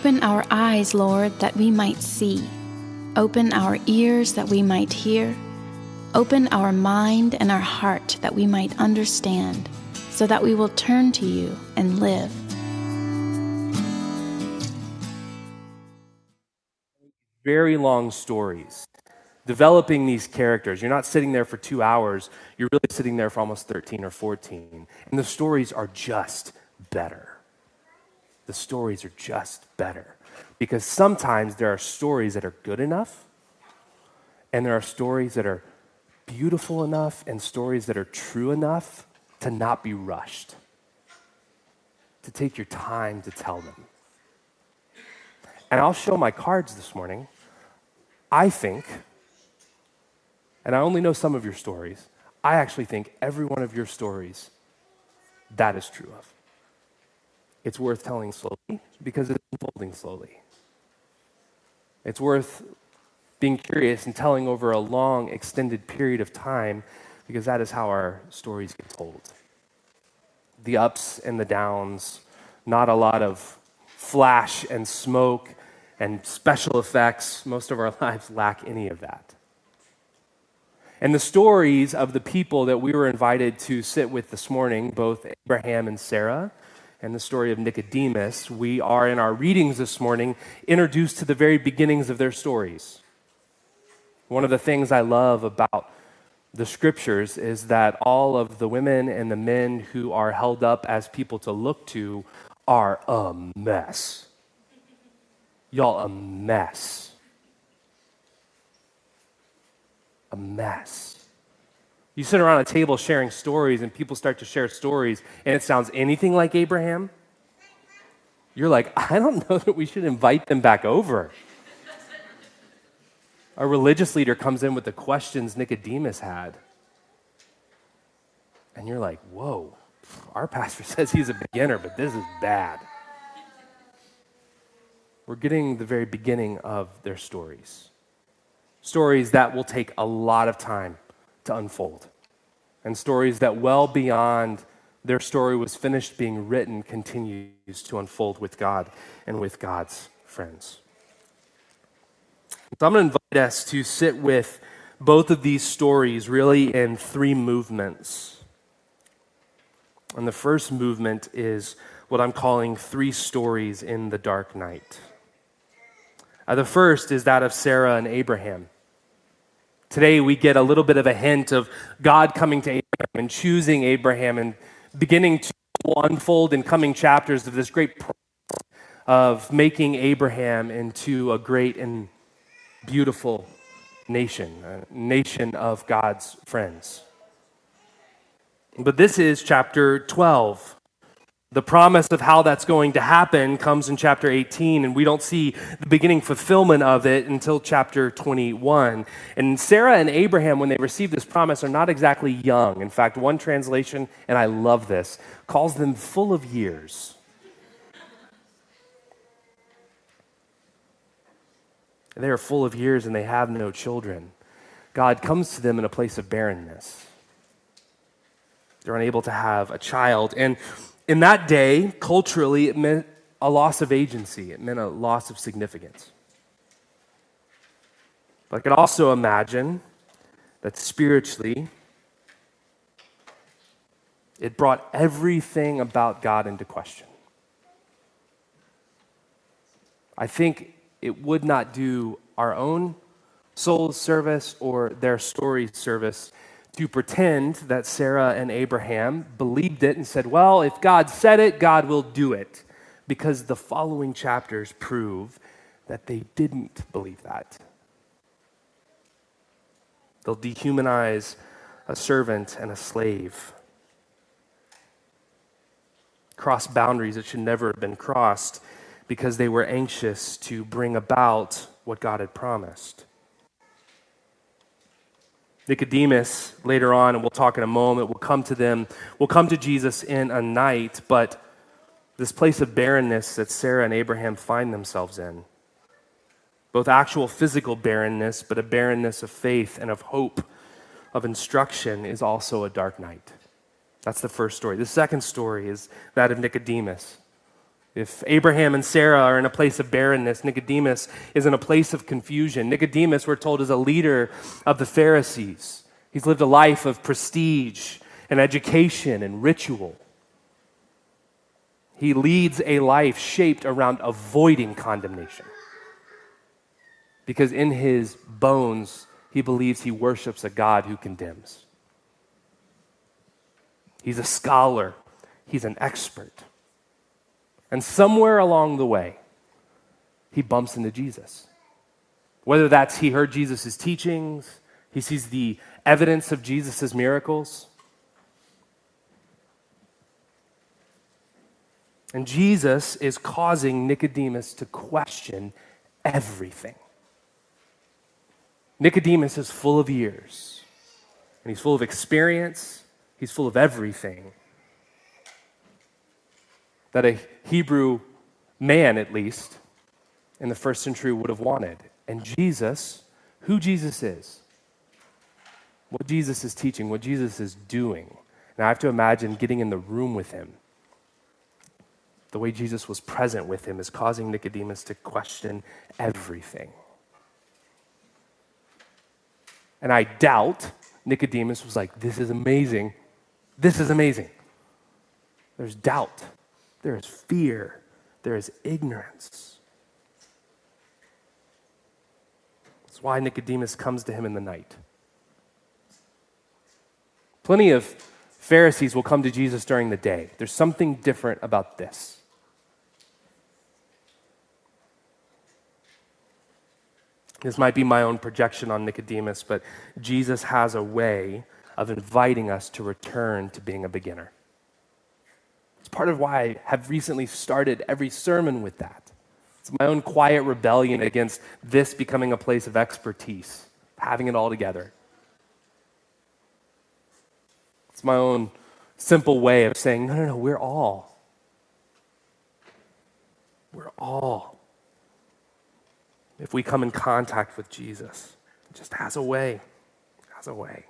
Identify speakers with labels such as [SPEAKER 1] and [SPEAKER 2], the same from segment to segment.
[SPEAKER 1] Open our eyes, Lord, that we might see. Open our ears that we might hear. Open our mind and our heart that we might understand, so that we will turn to you and live.
[SPEAKER 2] Very long stories. Developing these characters. You're not sitting there for two hours, you're really sitting there for almost 13 or 14. And the stories are just better. The stories are just better. Because sometimes there are stories that are good enough, and there are stories that are beautiful enough, and stories that are true enough to not be rushed, to take your time to tell them. And I'll show my cards this morning. I think, and I only know some of your stories, I actually think every one of your stories that is true of. It's worth telling slowly because it's unfolding slowly. It's worth being curious and telling over a long, extended period of time because that is how our stories get told. The ups and the downs, not a lot of flash and smoke and special effects. Most of our lives lack any of that. And the stories of the people that we were invited to sit with this morning, both Abraham and Sarah, and the story of Nicodemus, we are in our readings this morning introduced to the very beginnings of their stories. One of the things I love about the scriptures is that all of the women and the men who are held up as people to look to are a mess. Y'all, a mess. A mess. You sit around a table sharing stories, and people start to share stories, and it sounds anything like Abraham. You're like, I don't know that we should invite them back over. A religious leader comes in with the questions Nicodemus had. And you're like, whoa, our pastor says he's a beginner, but this is bad. We're getting the very beginning of their stories. Stories that will take a lot of time to unfold. And stories that, well beyond their story was finished being written, continues to unfold with God and with God's friends. So I'm going to invite us to sit with both of these stories really in three movements. And the first movement is what I'm calling three stories in the dark night. Uh, the first is that of Sarah and Abraham. Today, we get a little bit of a hint of God coming to Abraham and choosing Abraham and beginning to unfold in coming chapters of this great of making Abraham into a great and beautiful nation, a nation of God's friends. But this is chapter 12. The promise of how that's going to happen comes in chapter 18, and we don't see the beginning fulfillment of it until chapter 21. And Sarah and Abraham, when they receive this promise, are not exactly young. In fact, one translation, and I love this, calls them full of years. They are full of years and they have no children. God comes to them in a place of barrenness. They're unable to have a child. And in that day, culturally, it meant a loss of agency, it meant a loss of significance. But I could also imagine that spiritually, it brought everything about God into question. I think it would not do our own soul's service or their story service to pretend that Sarah and Abraham believed it and said, well, if God said it, God will do it. Because the following chapters prove that they didn't believe that. They'll dehumanize a servant and a slave, cross boundaries that should never have been crossed because they were anxious to bring about what God had promised. Nicodemus, later on, and we'll talk in a moment, will come to them, will come to Jesus in a night, but this place of barrenness that Sarah and Abraham find themselves in, both actual physical barrenness, but a barrenness of faith and of hope, of instruction, is also a dark night. That's the first story. The second story is that of Nicodemus. If Abraham and Sarah are in a place of barrenness, Nicodemus is in a place of confusion. Nicodemus, we're told, is a leader of the Pharisees. He's lived a life of prestige and education and ritual. He leads a life shaped around avoiding condemnation. Because in his bones, he believes he worships a God who condemns. He's a scholar, he's an expert. And somewhere along the way, he bumps into Jesus. Whether that's he heard Jesus' teachings, he sees the evidence of Jesus' miracles. And Jesus is causing Nicodemus to question everything. Nicodemus is full of years, and he's full of experience, he's full of everything that a Hebrew man, at least, in the first century would have wanted. And Jesus, who Jesus is, what Jesus is teaching, what Jesus is doing. And I have to imagine getting in the room with him. The way Jesus was present with him is causing Nicodemus to question everything. And I doubt Nicodemus was like, This is amazing. This is amazing. There's doubt. There is fear, there is ignorance. That's why Nicodemus comes to him in the night. Plenty of Pharisees will come to Jesus during the day. There's something different about this. This might be my own projection on Nicodemus, but Jesus has a way of inviting us to return to being a beginner part of why I have recently started every sermon with that. It's my own quiet rebellion against this becoming a place of expertise, having it all together. It's my own simple way of saying, no, no, no, we're all. We're all. If we come in contact with Jesus, it just has a way, has a way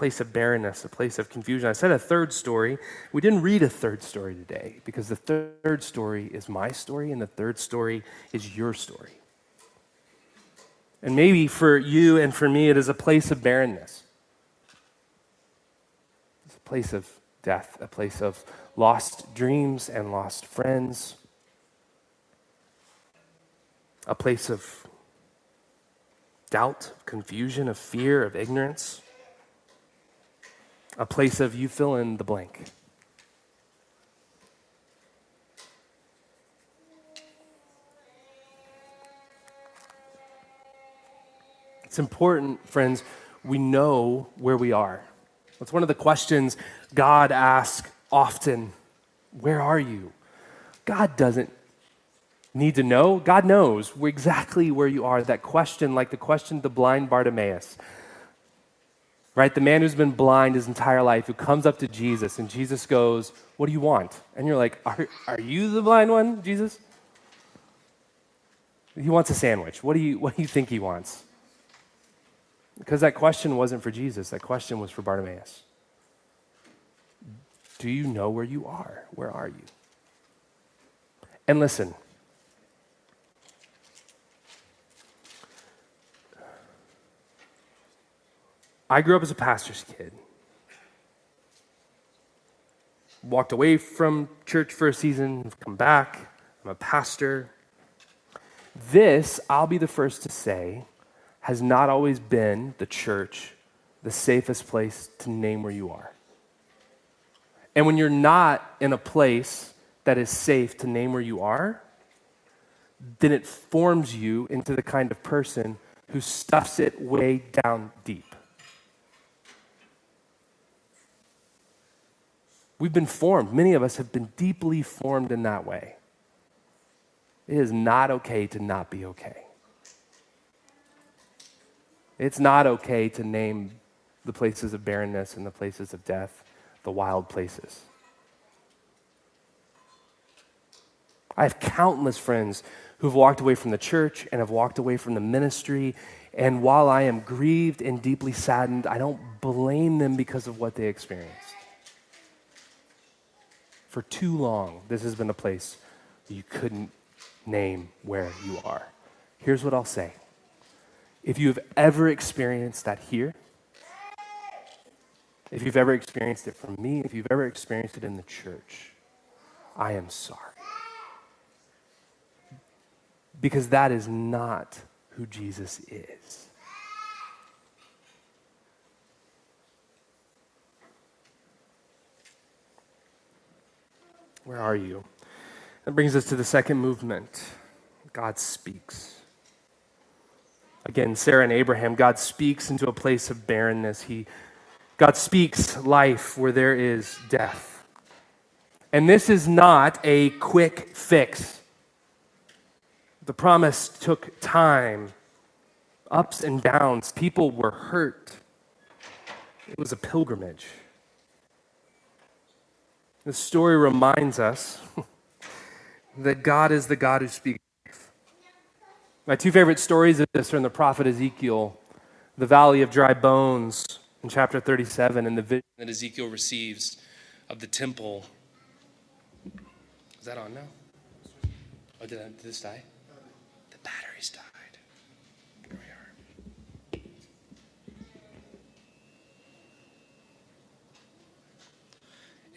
[SPEAKER 2] place of barrenness, a place of confusion. I said a third story. We didn't read a third story today because the third story is my story and the third story is your story. And maybe for you and for me, it is a place of barrenness. It's a place of death, a place of lost dreams and lost friends, a place of doubt, confusion, of fear, of ignorance a place of you fill in the blank. It's important, friends, we know where we are. That's one of the questions God asks often Where are you? God doesn't need to know. God knows exactly where you are. That question, like the question the blind Bartimaeus right? The man who's been blind his entire life, who comes up to Jesus, and Jesus goes, What do you want? And you're like, Are, are you the blind one, Jesus? He wants a sandwich. What do, you, what do you think he wants? Because that question wasn't for Jesus, that question was for Bartimaeus. Do you know where you are? Where are you? And listen, I grew up as a pastor's kid. Walked away from church for a season, come back. I'm a pastor. This, I'll be the first to say, has not always been the church the safest place to name where you are. And when you're not in a place that is safe to name where you are, then it forms you into the kind of person who stuffs it way down deep. We've been formed. Many of us have been deeply formed in that way. It is not okay to not be okay. It's not okay to name the places of barrenness and the places of death the wild places. I have countless friends who've walked away from the church and have walked away from the ministry. And while I am grieved and deeply saddened, I don't blame them because of what they experienced. For too long, this has been a place you couldn't name where you are. Here's what I'll say if you have ever experienced that here, if you've ever experienced it from me, if you've ever experienced it in the church, I am sorry. Because that is not who Jesus is. Where are you? That brings us to the second movement God speaks. Again, Sarah and Abraham, God speaks into a place of barrenness. He, God speaks life where there is death. And this is not a quick fix. The promise took time, ups and downs. People were hurt. It was a pilgrimage. The story reminds us that God is the God who speaks. My two favorite stories of this are in the prophet Ezekiel, the valley of dry bones in chapter 37, and the vision that Ezekiel receives of the temple. Is that on now? Oh, did, I, did this die?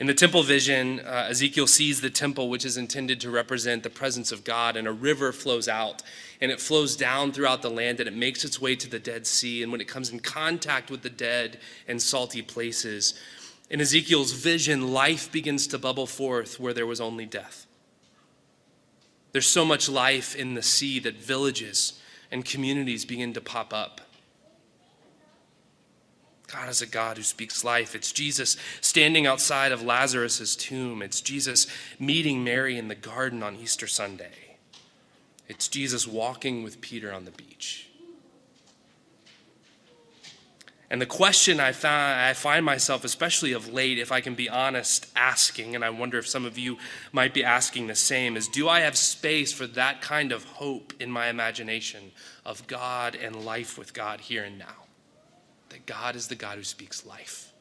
[SPEAKER 2] In the temple vision, uh, Ezekiel sees the temple, which is intended to represent the presence of God, and a river flows out, and it flows down throughout the land, and it makes its way to the Dead Sea. And when it comes in contact with the dead and salty places, in Ezekiel's vision, life begins to bubble forth where there was only death. There's so much life in the sea that villages and communities begin to pop up. God is a God who speaks life. It's Jesus standing outside of Lazarus' tomb. It's Jesus meeting Mary in the garden on Easter Sunday. It's Jesus walking with Peter on the beach. And the question I, find, I find myself, especially of late, if I can be honest, asking, and I wonder if some of you might be asking the same, is do I have space for that kind of hope in my imagination of God and life with God here and now? That God is the God who speaks life.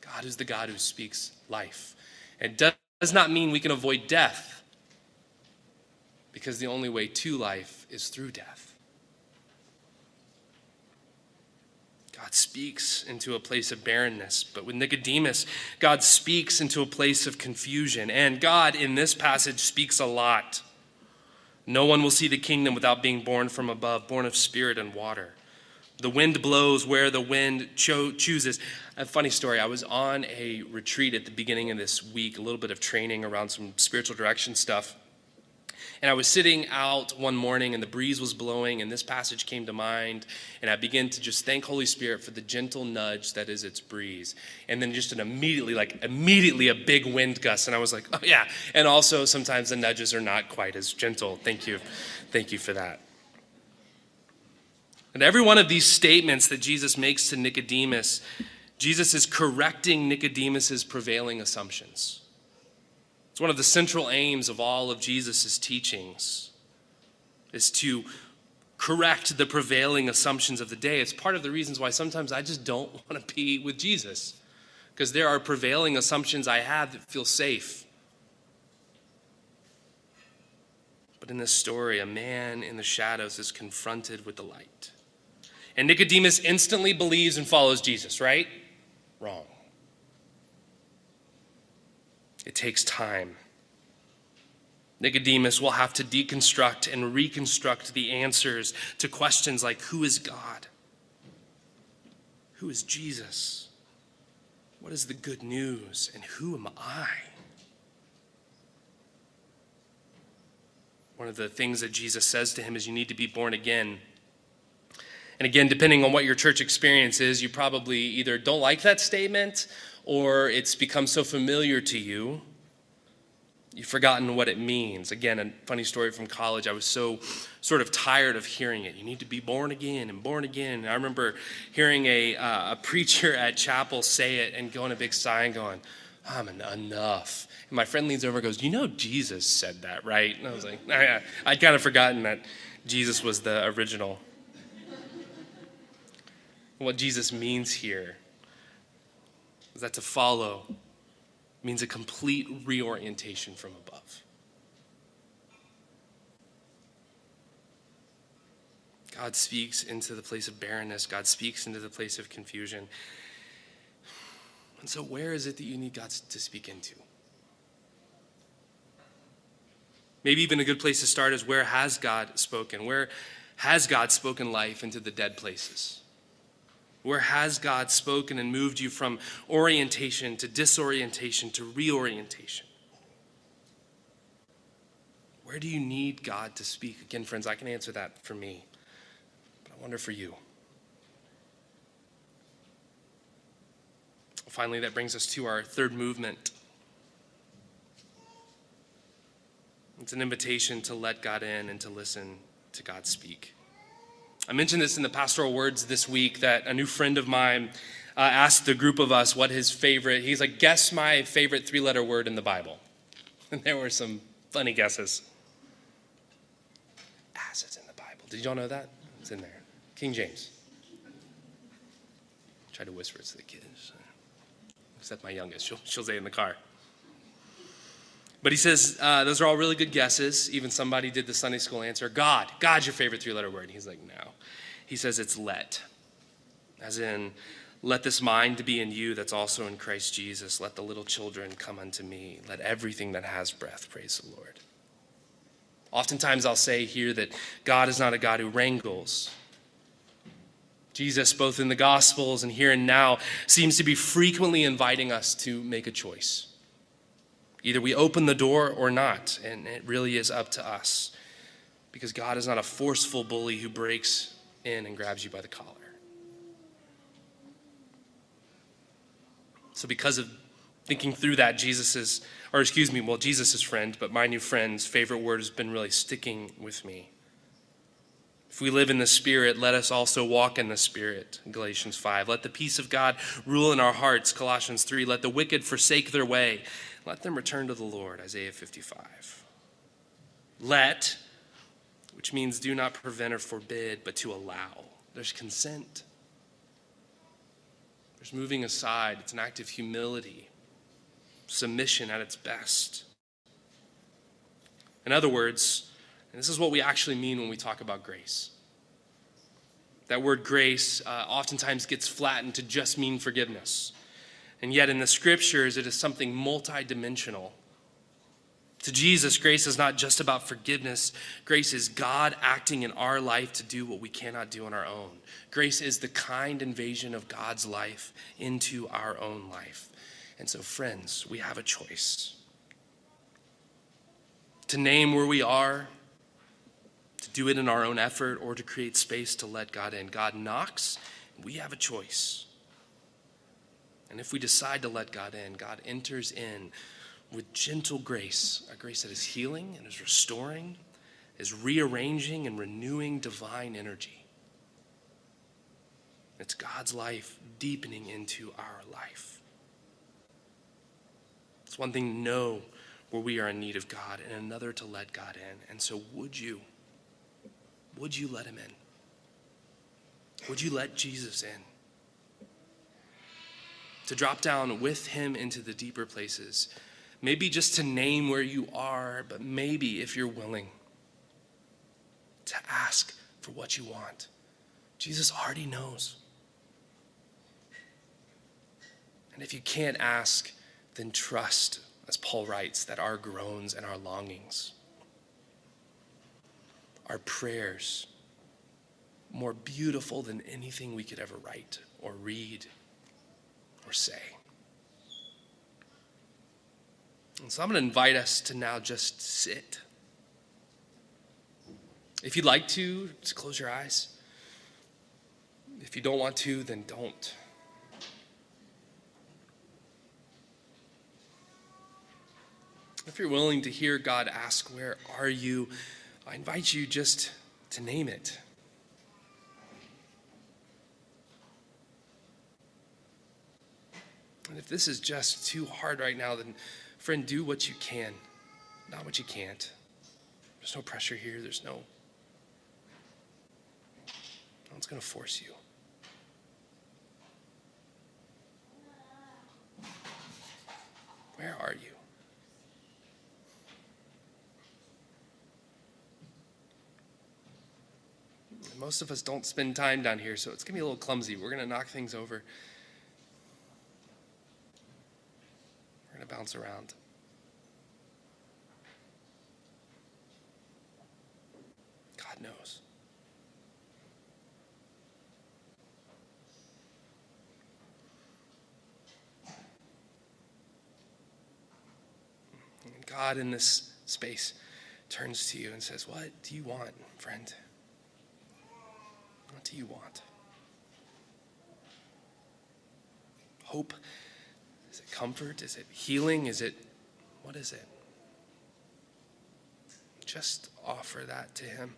[SPEAKER 2] God is the God who speaks life. It does not mean we can avoid death, because the only way to life is through death. God speaks into a place of barrenness, but with Nicodemus, God speaks into a place of confusion. And God, in this passage, speaks a lot. No one will see the kingdom without being born from above, born of spirit and water. The wind blows where the wind cho- chooses. A funny story I was on a retreat at the beginning of this week, a little bit of training around some spiritual direction stuff. And I was sitting out one morning and the breeze was blowing, and this passage came to mind. And I began to just thank Holy Spirit for the gentle nudge that is its breeze. And then just an immediately, like immediately a big wind gust. And I was like, oh yeah. And also sometimes the nudges are not quite as gentle. Thank you. Thank you for that. And every one of these statements that Jesus makes to Nicodemus, Jesus is correcting Nicodemus's prevailing assumptions. It's one of the central aims of all of Jesus' teachings is to correct the prevailing assumptions of the day. It's part of the reasons why sometimes I just don't want to be with Jesus because there are prevailing assumptions I have that feel safe. But in this story, a man in the shadows is confronted with the light. And Nicodemus instantly believes and follows Jesus, right? Wrong. It takes time. Nicodemus will have to deconstruct and reconstruct the answers to questions like who is God? Who is Jesus? What is the good news? And who am I? One of the things that Jesus says to him is you need to be born again. And again, depending on what your church experience is, you probably either don't like that statement or it's become so familiar to you, you've forgotten what it means. Again, a funny story from college. I was so sort of tired of hearing it. You need to be born again and born again. And I remember hearing a, uh, a preacher at chapel say it and going a big sigh and going, I'm enough. And my friend leans over and goes, You know, Jesus said that, right? And I was like, oh, yeah. I'd kind of forgotten that Jesus was the original what Jesus means here is that to follow means a complete reorientation from above. God speaks into the place of barrenness. God speaks into the place of confusion. And so, where is it that you need God to speak into? Maybe even a good place to start is where has God spoken? Where has God spoken life into the dead places? Where has God spoken and moved you from orientation to disorientation to reorientation? Where do you need God to speak? Again, friends, I can answer that for me, but I wonder for you. Finally, that brings us to our third movement. It's an invitation to let God in and to listen to God speak. I mentioned this in the pastoral words this week that a new friend of mine uh, asked the group of us what his favorite, he's like, guess my favorite three letter word in the Bible. And there were some funny guesses. As it's in the Bible. Did y'all know that? It's in there. King James. Try to whisper it to the kids. Except my youngest. She'll, she'll say in the car. But he says, uh, those are all really good guesses. Even somebody did the Sunday school answer God. God's your favorite three letter word. He's like, no. He says it's let, as in, let this mind be in you that's also in Christ Jesus. Let the little children come unto me. Let everything that has breath praise the Lord. Oftentimes I'll say here that God is not a God who wrangles. Jesus, both in the Gospels and here and now, seems to be frequently inviting us to make a choice. Either we open the door or not, and it really is up to us. Because God is not a forceful bully who breaks in and grabs you by the collar. So, because of thinking through that, Jesus's, or excuse me, well, Jesus's friend, but my new friend's favorite word has been really sticking with me. If we live in the Spirit, let us also walk in the Spirit. Galatians 5. Let the peace of God rule in our hearts. Colossians 3. Let the wicked forsake their way. Let them return to the Lord, Isaiah 55. Let, which means do not prevent or forbid, but to allow. There's consent. There's moving aside. It's an act of humility, submission at its best. In other words, and this is what we actually mean when we talk about grace. That word grace uh, oftentimes gets flattened to just mean forgiveness. And yet, in the scriptures, it is something multidimensional. To Jesus, grace is not just about forgiveness. Grace is God acting in our life to do what we cannot do on our own. Grace is the kind invasion of God's life into our own life. And so, friends, we have a choice to name where we are, to do it in our own effort, or to create space to let God in. God knocks, we have a choice. And if we decide to let God in, God enters in with gentle grace, a grace that is healing and is restoring, is rearranging and renewing divine energy. It's God's life deepening into our life. It's one thing to know where we are in need of God, and another to let God in. And so, would you? Would you let him in? Would you let Jesus in? To drop down with Him into the deeper places. Maybe just to name where you are, but maybe if you're willing to ask for what you want. Jesus already knows. And if you can't ask, then trust, as Paul writes, that our groans and our longings, our prayers, more beautiful than anything we could ever write or read or say. And so I'm going to invite us to now just sit. If you'd like to, just close your eyes. If you don't want to, then don't. If you're willing to hear God ask, Where are you? I invite you just to name it. And if this is just too hard right now, then friend, do what you can, not what you can't. There's no pressure here. There's no, no one's going to force you. Where are you? Most of us don't spend time down here, so it's going to be a little clumsy. We're going to knock things over. We're going to bounce around. God knows. And God in this space turns to you and says, What do you want, friend? What do you want? Hope? Comfort? Is it healing? Is it, what is it? Just offer that to Him.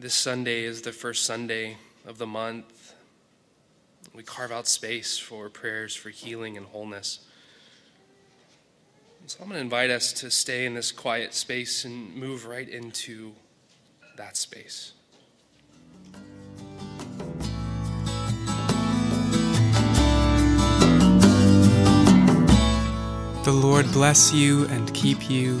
[SPEAKER 2] This Sunday is the first Sunday of the month. We carve out space for prayers for healing and wholeness. So I'm going to invite us to stay in this quiet space and move right into that space.
[SPEAKER 3] The Lord bless you and keep you.